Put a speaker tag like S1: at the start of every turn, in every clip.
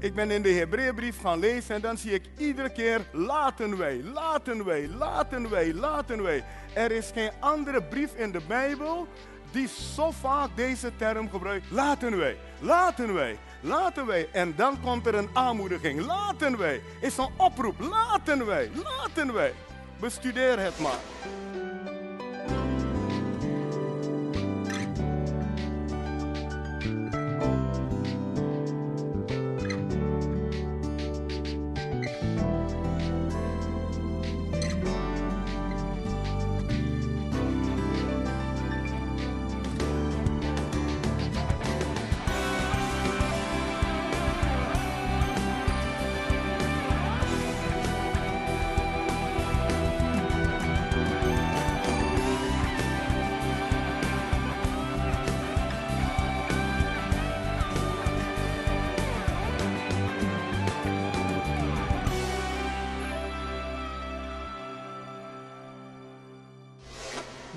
S1: Ik ben in de Hebreeënbrief gaan lezen en dan zie ik iedere keer laten wij, laten wij, laten wij, laten wij. Er is geen andere brief in de Bijbel die zo vaak deze term gebruikt. Laten wij, laten wij, laten wij. En dan komt er een aanmoediging. Laten wij is een oproep. Laten wij, laten wij. Bestudeer het maar.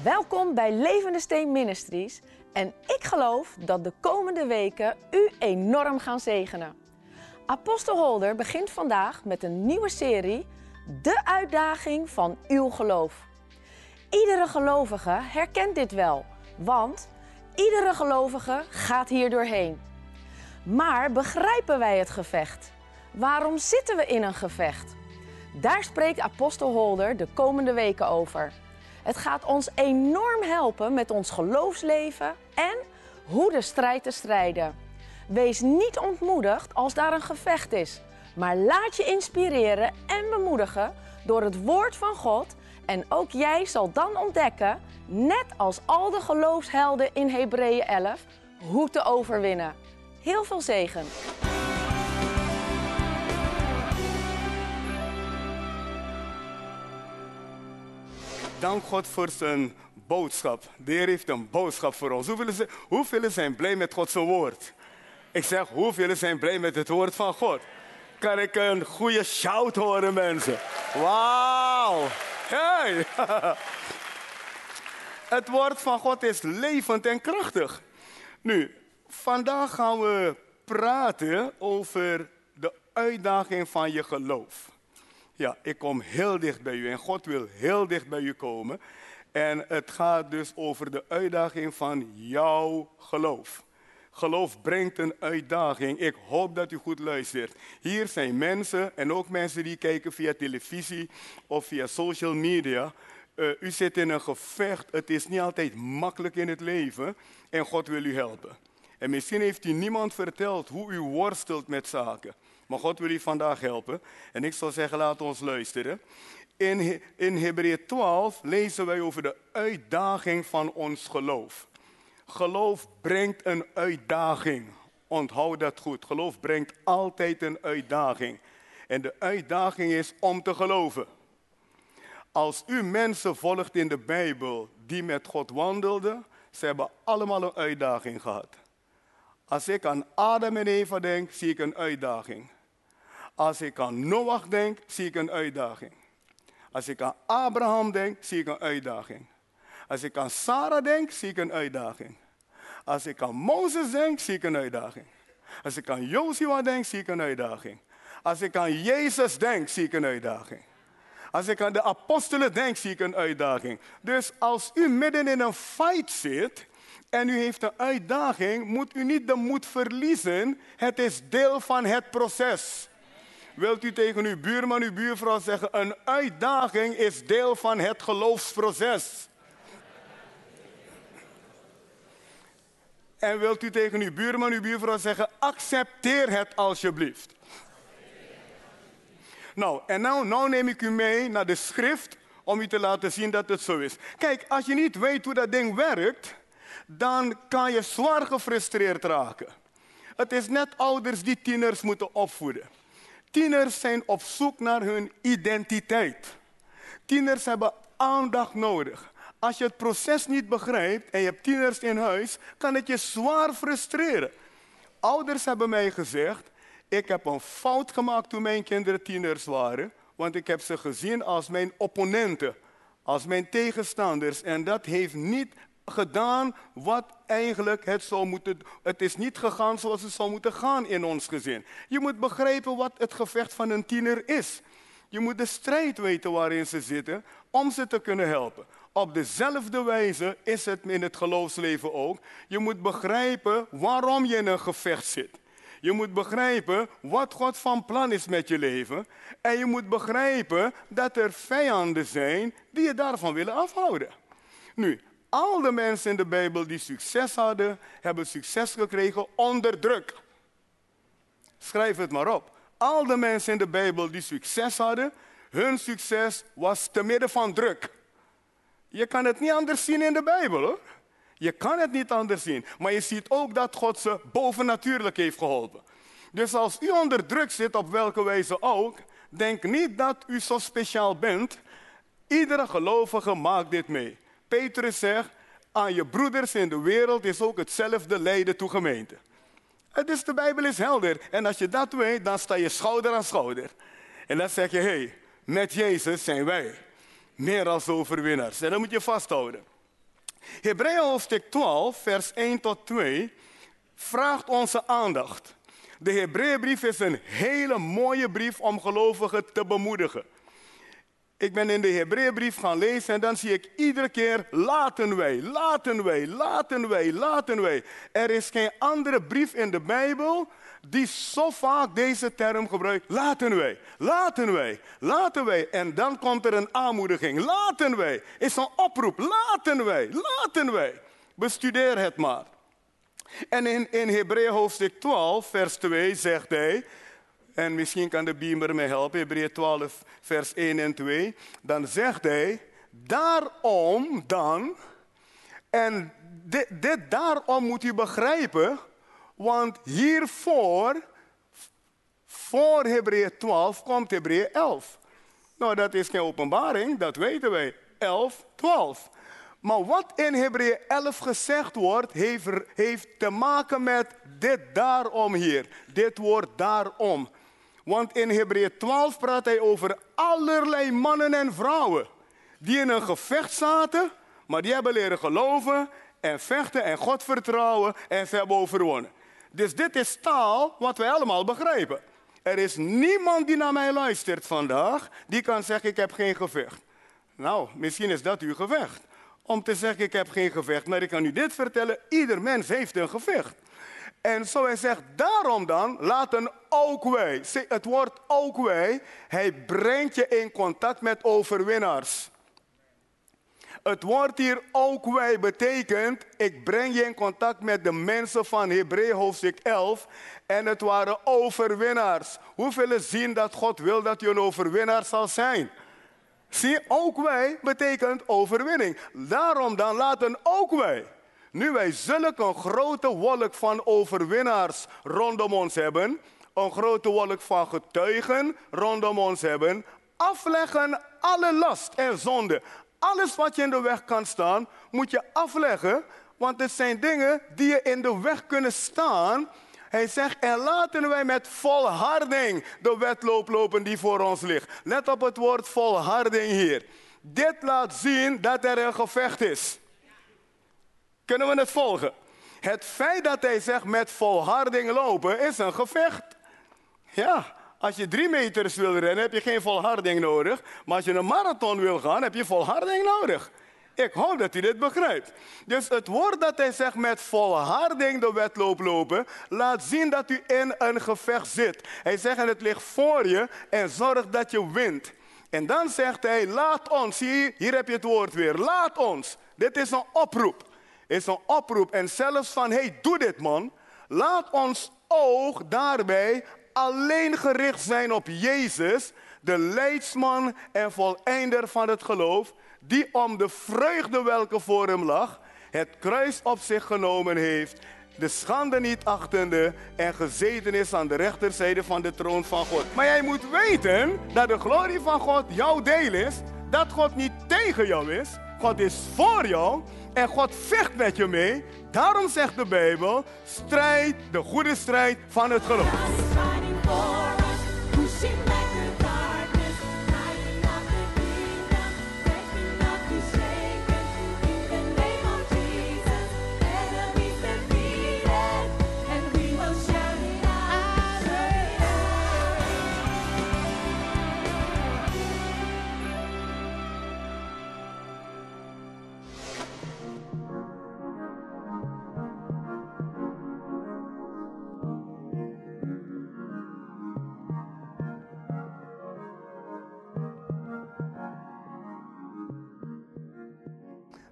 S2: Welkom bij Levende Steen Ministries en ik geloof dat de komende weken u enorm gaan zegenen. Apostel Holder begint vandaag met een nieuwe serie, De uitdaging van uw geloof. Iedere gelovige herkent dit wel, want iedere gelovige gaat hier doorheen. Maar begrijpen wij het gevecht? Waarom zitten we in een gevecht? Daar spreekt Apostel Holder de komende weken over. Het gaat ons enorm helpen met ons geloofsleven en hoe de strijd te strijden. Wees niet ontmoedigd als daar een gevecht is, maar laat je inspireren en bemoedigen door het woord van God. En ook jij zal dan ontdekken, net als al de geloofshelden in Hebreeën 11, hoe te overwinnen. Heel veel zegen!
S1: Dank God voor zijn boodschap. De Heer heeft een boodschap voor ons. Hoeveel, zijn, hoeveel zijn blij met Gods woord? Ik zeg, hoeveel zijn blij met het woord van God? Kan ik een goede shout horen, mensen? Wauw! Hey! Het woord van God is levend en krachtig. Nu, vandaag gaan we praten over de uitdaging van je geloof. Ja, ik kom heel dicht bij u en God wil heel dicht bij u komen. En het gaat dus over de uitdaging van jouw geloof. Geloof brengt een uitdaging. Ik hoop dat u goed luistert. Hier zijn mensen en ook mensen die kijken via televisie of via social media. Uh, u zit in een gevecht. Het is niet altijd makkelijk in het leven en God wil u helpen. En misschien heeft u niemand verteld hoe u worstelt met zaken. Maar God wil u vandaag helpen. En ik zou zeggen, laat ons luisteren. In, in Hebreeën 12 lezen wij over de uitdaging van ons geloof. Geloof brengt een uitdaging. Onthoud dat goed. Geloof brengt altijd een uitdaging. En de uitdaging is om te geloven. Als u mensen volgt in de Bijbel die met God wandelden, ze hebben allemaal een uitdaging gehad. Als ik aan Adam en Eva denk, zie ik een uitdaging. Als ik aan Noach denk, zie ik een uitdaging. Als ik aan Abraham denk, zie ik een uitdaging. Als ik aan Sarah denk, zie ik een uitdaging. Als ik aan Mozes denk, zie ik een uitdaging. Als ik aan Joshua denk, zie ik een uitdaging. Als ik aan Jezus denk, zie ik een uitdaging. Als ik aan de apostelen denk, zie ik een uitdaging. Dus als u midden in een fight zit en u heeft een uitdaging, moet u niet de moed verliezen. Het is deel van het proces. Wilt u tegen uw buurman, uw buurvrouw zeggen, een uitdaging is deel van het geloofsproces. En wilt u tegen uw buurman, uw buurvrouw zeggen, accepteer het alsjeblieft. Nou, en nou, nou neem ik u mee naar de schrift om u te laten zien dat het zo is. Kijk, als je niet weet hoe dat ding werkt, dan kan je zwaar gefrustreerd raken. Het is net ouders die tieners moeten opvoeden. Tieners zijn op zoek naar hun identiteit. Tieners hebben aandacht nodig. Als je het proces niet begrijpt en je hebt tieners in huis, kan het je zwaar frustreren. Ouders hebben mij gezegd, ik heb een fout gemaakt toen mijn kinderen tieners waren, want ik heb ze gezien als mijn opponenten, als mijn tegenstanders en dat heeft niet gedaan wat eigenlijk het zou moeten. Het is niet gegaan zoals het zou moeten gaan in ons gezin. Je moet begrijpen wat het gevecht van een tiener is. Je moet de strijd weten waarin ze zitten om ze te kunnen helpen. Op dezelfde wijze is het in het geloofsleven ook. Je moet begrijpen waarom je in een gevecht zit. Je moet begrijpen wat God van plan is met je leven. En je moet begrijpen dat er vijanden zijn die je daarvan willen afhouden. Nu, al de mensen in de Bijbel die succes hadden, hebben succes gekregen onder druk. Schrijf het maar op. Al de mensen in de Bijbel die succes hadden, hun succes was te midden van druk. Je kan het niet anders zien in de Bijbel hoor. Je kan het niet anders zien. Maar je ziet ook dat God ze bovennatuurlijk heeft geholpen. Dus als u onder druk zit, op welke wijze ook, denk niet dat u zo speciaal bent. Iedere gelovige maakt dit mee. Petrus zegt, aan je broeders in de wereld is ook hetzelfde lijden toe gemeente. Het is, de Bijbel is helder. En als je dat weet, dan sta je schouder aan schouder. En dan zeg je, hé, hey, met Jezus zijn wij meer als overwinnaars. En dat moet je vasthouden. Hebreeën hoofdstuk 12, vers 1 tot 2, vraagt onze aandacht. De Hebreeënbrief is een hele mooie brief om gelovigen te bemoedigen. Ik ben in de Hebreeënbrief gaan lezen en dan zie ik iedere keer laten wij, laten wij, laten wij, laten wij. Er is geen andere brief in de Bijbel die zo vaak deze term gebruikt. Laten wij, laten wij, laten wij. En dan komt er een aanmoediging. Laten wij is een oproep. Laten wij, laten wij. Bestudeer het maar. En in, in Hebreeën hoofdstuk 12, vers 2 zegt hij, en misschien kan de beamer me helpen, Hebreeën 12, vers 1 en 2. Dan zegt hij, daarom dan, en dit, dit daarom moet u begrijpen, want hiervoor, voor Hebreeën 12, komt Hebreeën 11. Nou, dat is geen openbaring, dat weten wij. 11, 12. Maar wat in Hebreeën 11 gezegd wordt, heeft, heeft te maken met dit daarom hier. Dit woord daarom. Want in Hebreeën 12 praat hij over allerlei mannen en vrouwen die in een gevecht zaten, maar die hebben leren geloven en vechten en God vertrouwen en ze hebben overwonnen. Dus dit is taal wat wij allemaal begrijpen. Er is niemand die naar mij luistert vandaag die kan zeggen ik heb geen gevecht. Nou, misschien is dat uw gevecht. Om te zeggen ik heb geen gevecht, maar ik kan u dit vertellen, ieder mens heeft een gevecht. En zo hij zegt, daarom dan laten ook wij, het woord ook wij, hij brengt je in contact met overwinnaars. Het woord hier ook wij betekent, ik breng je in contact met de mensen van Hebreeën hoofdstuk 11. En het waren overwinnaars. Hoeveel zien dat God wil dat je een overwinnaar zal zijn? Zie, ook wij betekent overwinning. Daarom dan laten ook wij nu wij zulke een grote wolk van overwinnaars rondom ons hebben, een grote wolk van getuigen rondom ons hebben, afleggen alle last en zonde. Alles wat je in de weg kan staan, moet je afleggen, want het zijn dingen die je in de weg kunnen staan. Hij zegt, en laten wij met volharding de wedloop lopen die voor ons ligt. Let op het woord volharding hier. Dit laat zien dat er een gevecht is. Kunnen we het volgen? Het feit dat hij zegt met volharding lopen is een gevecht. Ja, als je drie meters wil rennen heb je geen volharding nodig. Maar als je een marathon wil gaan heb je volharding nodig. Ik hoop dat u dit begrijpt. Dus het woord dat hij zegt met volharding de wedloop lopen, laat zien dat u in een gevecht zit. Hij zegt en het ligt voor je en zorg dat je wint. En dan zegt hij, laat ons, zie hier heb je het woord weer, laat ons. Dit is een oproep is een oproep en zelfs van, hey, doe dit man. Laat ons oog daarbij alleen gericht zijn op Jezus, de leidsman en voleinder van het geloof, die om de vreugde welke voor hem lag, het kruis op zich genomen heeft, de schande niet achtende en gezeten is aan de rechterzijde van de troon van God. Maar jij moet weten dat de glorie van God jouw deel is, dat God niet tegen jou is, God is voor jou en God vecht met je mee. Daarom zegt de Bijbel, strijd de goede strijd van het geloof.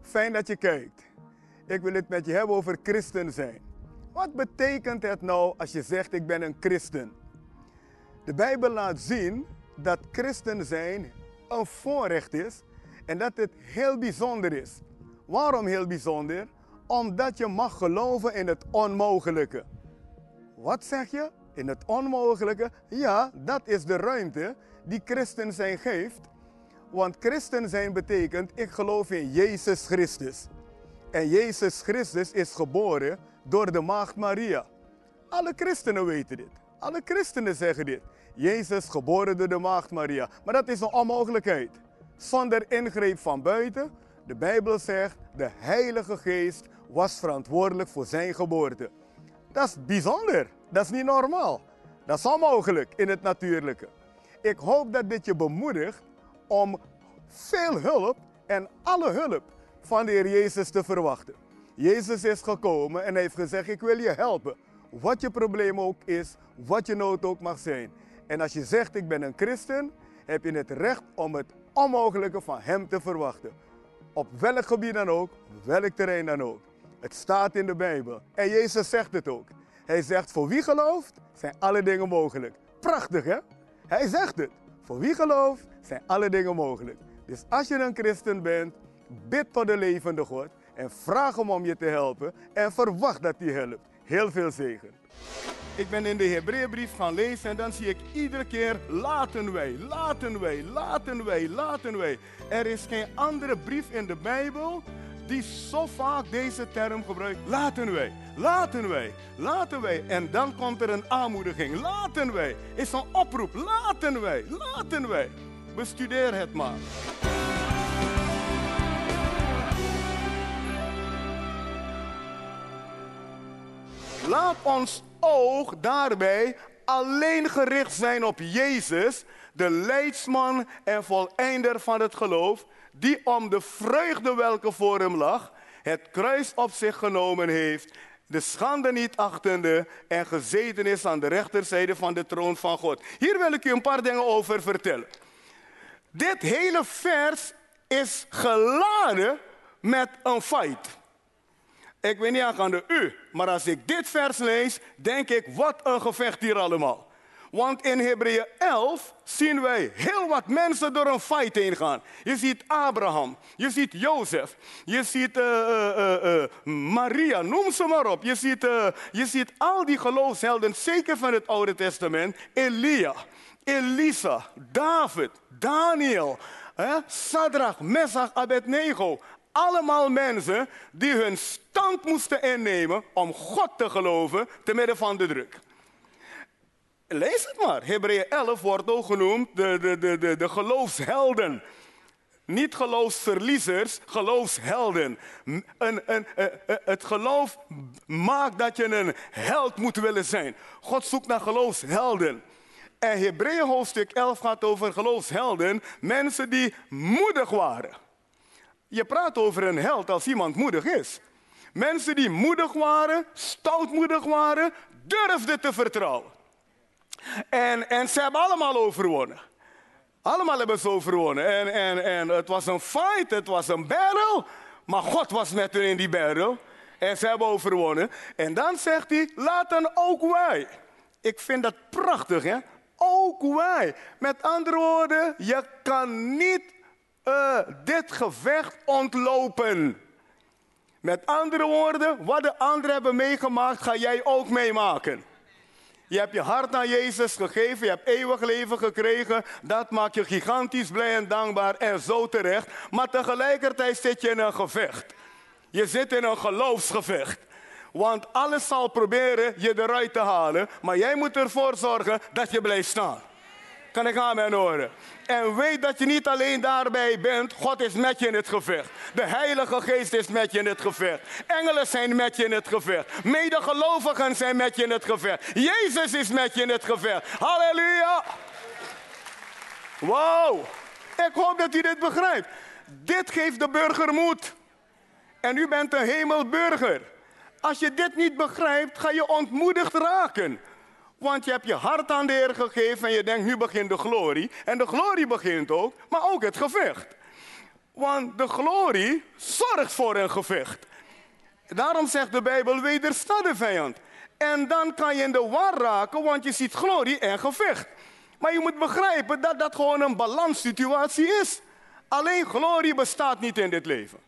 S1: Fijn dat je kijkt. Ik wil het met je hebben over christen zijn. Wat betekent het nou als je zegt ik ben een christen? De Bijbel laat zien dat christen zijn een voorrecht is en dat het heel bijzonder is. Waarom heel bijzonder? Omdat je mag geloven in het onmogelijke. Wat zeg je? In het onmogelijke? Ja, dat is de ruimte die christen zijn geeft. Want christen zijn betekent ik geloof in Jezus Christus. En Jezus Christus is geboren door de maagd Maria. Alle christenen weten dit. Alle christenen zeggen dit. Jezus geboren door de maagd Maria. Maar dat is een onmogelijkheid. Zonder ingreep van buiten. De Bijbel zegt, de Heilige Geest was verantwoordelijk voor zijn geboorte. Dat is bijzonder. Dat is niet normaal. Dat is onmogelijk in het natuurlijke. Ik hoop dat dit je bemoedigt om veel hulp en alle hulp van de Heer Jezus te verwachten. Jezus is gekomen en heeft gezegd: Ik wil je helpen. Wat je probleem ook is, wat je nood ook mag zijn. En als je zegt: Ik ben een christen, heb je het recht om het onmogelijke van Hem te verwachten. Op welk gebied dan ook, welk terrein dan ook. Het staat in de Bijbel. En Jezus zegt het ook. Hij zegt: Voor wie gelooft, zijn alle dingen mogelijk. Prachtig hè? Hij zegt het. Voor wie gelooft, zijn alle dingen mogelijk. Dus als je een christen bent, bid tot de levende God en vraag hem om je te helpen en verwacht dat hij helpt. Heel veel zegen. Ik ben in de Hebreeënbrief gaan lezen en dan zie ik iedere keer laten wij, laten wij, laten wij, laten wij. Er is geen andere brief in de Bijbel die zo vaak deze term gebruikt. Laten wij, laten wij, laten wij. En dan komt er een aanmoediging. Laten wij is een oproep. Laten wij, laten wij. Bestudeer het maar. Laat ons oog daarbij alleen gericht zijn op Jezus, de leidsman en voleinder van het geloof, die om de vreugde welke voor hem lag, het kruis op zich genomen heeft, de schande niet achtende en gezeten is aan de rechterzijde van de troon van God. Hier wil ik u een paar dingen over vertellen. Dit hele vers is geladen met een feit. Ik weet niet aangaande u, maar als ik dit vers lees, denk ik, wat een gevecht hier allemaal. Want in Hebreeën 11 zien wij heel wat mensen door een fight heen gaan. Je ziet Abraham, je ziet Jozef, je ziet uh, uh, uh, Maria, noem ze maar op. Je ziet, je ziet al die geloofshelden, zeker van het Oude Testament. Elia, Elisa, David, Daniel, Sadrach, Messach, Abednego. Allemaal mensen die hun stand moesten innemen om God te geloven te midden van de druk. Lees het maar. Hebreeën 11 wordt ook genoemd de, de, de, de, de geloofshelden. Niet geloofsverliezers, geloofshelden. Eh, eh, het geloof maakt dat je een held moet willen zijn. God zoekt naar geloofshelden. En Hebreeën hoofdstuk 11 gaat over geloofshelden. Mensen die moedig waren. Je praat over een held als iemand moedig is. Mensen die moedig waren, stoutmoedig waren, durfden te vertrouwen. En, en ze hebben allemaal overwonnen. Allemaal hebben ze overwonnen. En, en, en het was een fight, het was een battle. Maar God was met hen in die battle. En ze hebben overwonnen. En dan zegt hij, laten ook wij. Ik vind dat prachtig, hè? Ook wij. Met andere woorden, je kan niet uh, dit gevecht ontlopen. Met andere woorden, wat de anderen hebben meegemaakt, ga jij ook meemaken. Je hebt je hart aan Jezus gegeven, je hebt eeuwig leven gekregen. Dat maakt je gigantisch blij en dankbaar en zo terecht. Maar tegelijkertijd zit je in een gevecht. Je zit in een geloofsgevecht. Want alles zal proberen je eruit te halen, maar jij moet ervoor zorgen dat je blijft staan. Kan ik aan mijn horen? En weet dat je niet alleen daarbij bent. God is met je in het gevecht. De Heilige Geest is met je in het gevecht. Engelen zijn met je in het gevecht. Medegelovigen zijn met je in het gevecht. Jezus is met je in het gevecht. Halleluja. Wow. Ik hoop dat u dit begrijpt. Dit geeft de burger moed. En u bent een hemelburger. Als je dit niet begrijpt, ga je ontmoedigd raken. Want je hebt je hart aan de Heer gegeven en je denkt, nu begint de glorie. En de glorie begint ook, maar ook het gevecht. Want de glorie zorgt voor een gevecht. Daarom zegt de Bijbel, wedersta de vijand. En dan kan je in de war raken, want je ziet glorie en gevecht. Maar je moet begrijpen dat dat gewoon een balanssituatie is. Alleen glorie bestaat niet in dit leven.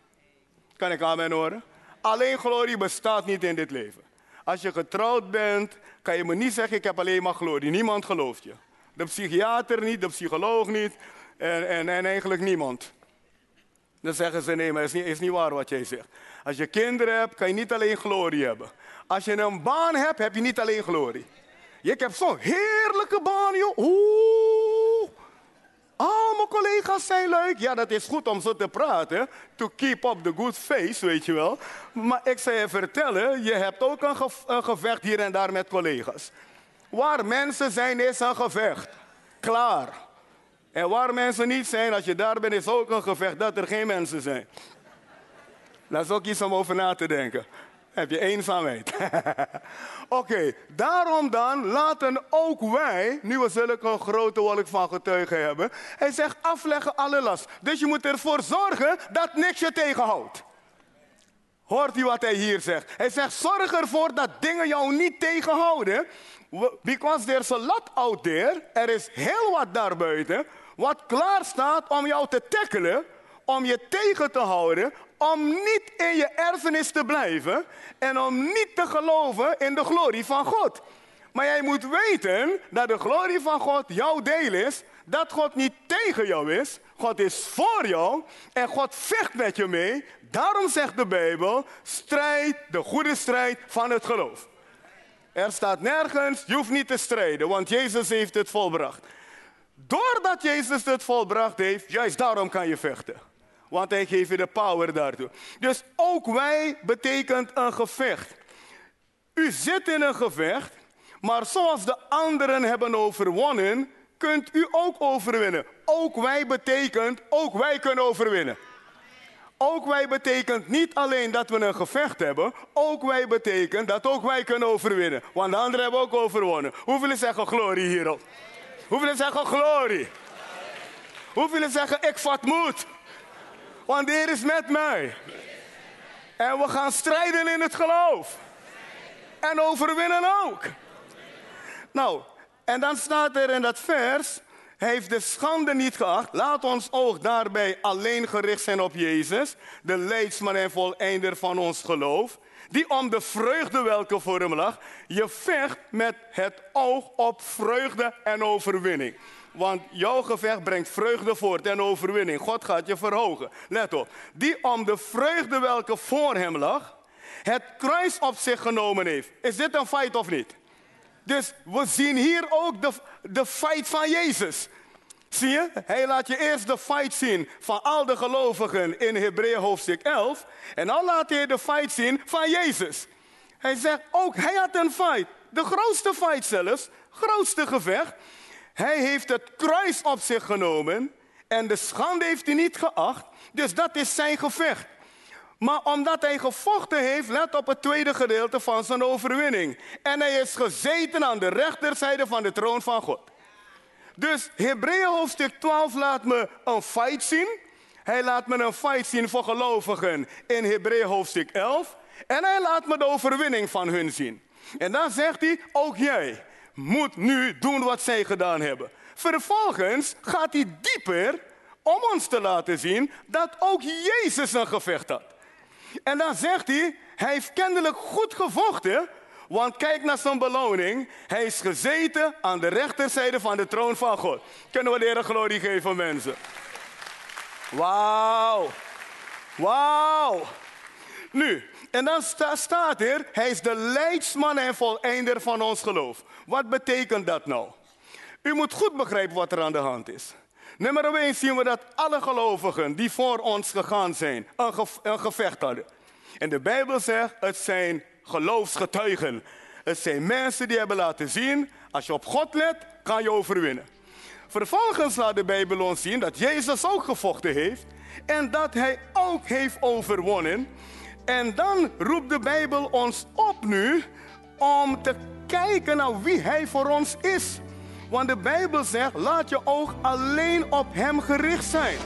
S1: Kan ik aan mijn horen? Alleen glorie bestaat niet in dit leven. Als je getrouwd bent, kan je me niet zeggen, ik heb alleen maar glorie. Niemand gelooft je. De psychiater niet, de psycholoog niet en, en, en eigenlijk niemand. Dan zeggen ze, nee, maar is niet, is niet waar wat jij zegt. Als je kinderen hebt, kan je niet alleen glorie hebben. Als je een baan hebt, heb je niet alleen glorie. Ik heb zo'n heerlijke baan, joh. Oeh. Mijn collega's zijn leuk. Ja, dat is goed om zo te praten. To keep up the good face, weet je wel. Maar ik zou je vertellen, je hebt ook een, een gevecht hier en daar met collega's. Waar mensen zijn, is een gevecht. Klaar. En waar mensen niet zijn, als je daar bent, is ook een gevecht dat er geen mensen zijn. Dat is ook iets om over na te denken. Heb je eenzaamheid. Oké, daarom dan laten ook wij, nu we zulke grote wolk van getuigen hebben, hij zegt afleggen alle last. Dus je moet ervoor zorgen dat niks je tegenhoudt. Hoort u wat hij hier zegt? Hij zegt zorg ervoor dat dingen jou niet tegenhouden. Because there's a lot out there. Er is heel wat daarbuiten. Wat klaar staat om jou te tackelen. Om je tegen te houden om niet in je erfenis te blijven en om niet te geloven in de glorie van God. Maar jij moet weten dat de glorie van God jouw deel is, dat God niet tegen jou is, God is voor jou en God vecht met je mee. Daarom zegt de Bijbel, strijd de goede strijd van het geloof. Er staat nergens, je hoeft niet te strijden, want Jezus heeft het volbracht. Doordat Jezus het volbracht heeft, juist daarom kan je vechten want hij geeft je de power daartoe. Dus ook wij betekent een gevecht. U zit in een gevecht, maar zoals de anderen hebben overwonnen, kunt u ook overwinnen. Ook wij betekent, ook wij kunnen overwinnen. Ook wij betekent niet alleen dat we een gevecht hebben, ook wij betekent dat ook wij kunnen overwinnen. Want de anderen hebben ook overwonnen. Hoeveel zeggen glorie hierop? Hoeveel zeggen glorie? Hoeveel zeggen ik vat moed? Want de Heer is met mij. En we gaan strijden in het geloof. En overwinnen ook. Nou, en dan staat er in dat vers, heeft de schande niet geacht. Laat ons oog daarbij alleen gericht zijn op Jezus, de leidsman en voleinder van ons geloof. Die om de vreugde welke voor hem lag, je vecht met het oog op vreugde en overwinning. Want jouw gevecht brengt vreugde voort en overwinning. God gaat je verhogen. Let op. Die om de vreugde welke voor hem lag, het kruis op zich genomen heeft. Is dit een feit of niet? Dus we zien hier ook de, de fight van Jezus. Zie je? Hij laat je eerst de fight zien van al de gelovigen in Hebreeën hoofdstuk 11. En dan laat hij de fight zien van Jezus. Hij zegt ook, hij had een fight. De grootste fight zelfs, grootste gevecht. Hij heeft het kruis op zich genomen en de schande heeft hij niet geacht. Dus dat is zijn gevecht. Maar omdat hij gevochten heeft, let op het tweede gedeelte van zijn overwinning. En hij is gezeten aan de rechterzijde van de troon van God. Dus Hebreeën hoofdstuk 12 laat me een fight zien. Hij laat me een fight zien voor gelovigen in Hebreeën hoofdstuk 11. En hij laat me de overwinning van hun zien. En dan zegt hij, ook jij moet nu doen wat zij gedaan hebben. Vervolgens gaat hij dieper om ons te laten zien dat ook Jezus een gevecht had. En dan zegt hij, hij heeft kennelijk goed gevochten, want kijk naar zijn beloning. Hij is gezeten aan de rechterzijde van de troon van God. Kunnen we de Heer glorie geven, mensen? Wauw. Wauw. Nu, en dan staat er, hij is de leidsman en voleinder van ons geloof. Wat betekent dat nou? U moet goed begrijpen wat er aan de hand is. Nummer 1 zien we dat alle gelovigen die voor ons gegaan zijn, een, een gevecht hadden. En de Bijbel zegt, het zijn geloofsgetuigen. Het zijn mensen die hebben laten zien, als je op God let, kan je overwinnen. Vervolgens laat de Bijbel ons zien dat Jezus ook gevochten heeft en dat hij ook heeft overwonnen. En dan roept de Bijbel ons op nu om te kijken naar wie Hij voor ons is. Want de Bijbel zegt, laat je oog alleen op Hem gericht zijn.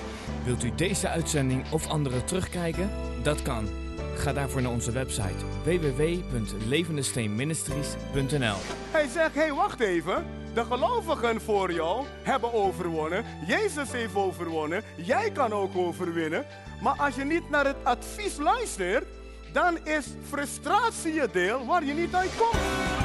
S3: Wilt u deze uitzending of andere terugkijken? Dat kan. Ga daarvoor naar onze website www.levendesteenministries.nl
S1: Hij zegt, hey, wacht even. De gelovigen voor jou hebben overwonnen. Jezus heeft overwonnen. Jij kan ook overwinnen. Maar als je niet naar het advies luistert, dan is frustratie je deel waar je niet uit komt.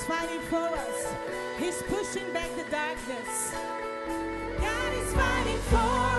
S2: Is fighting for us. He's pushing back the darkness. God is fighting for us,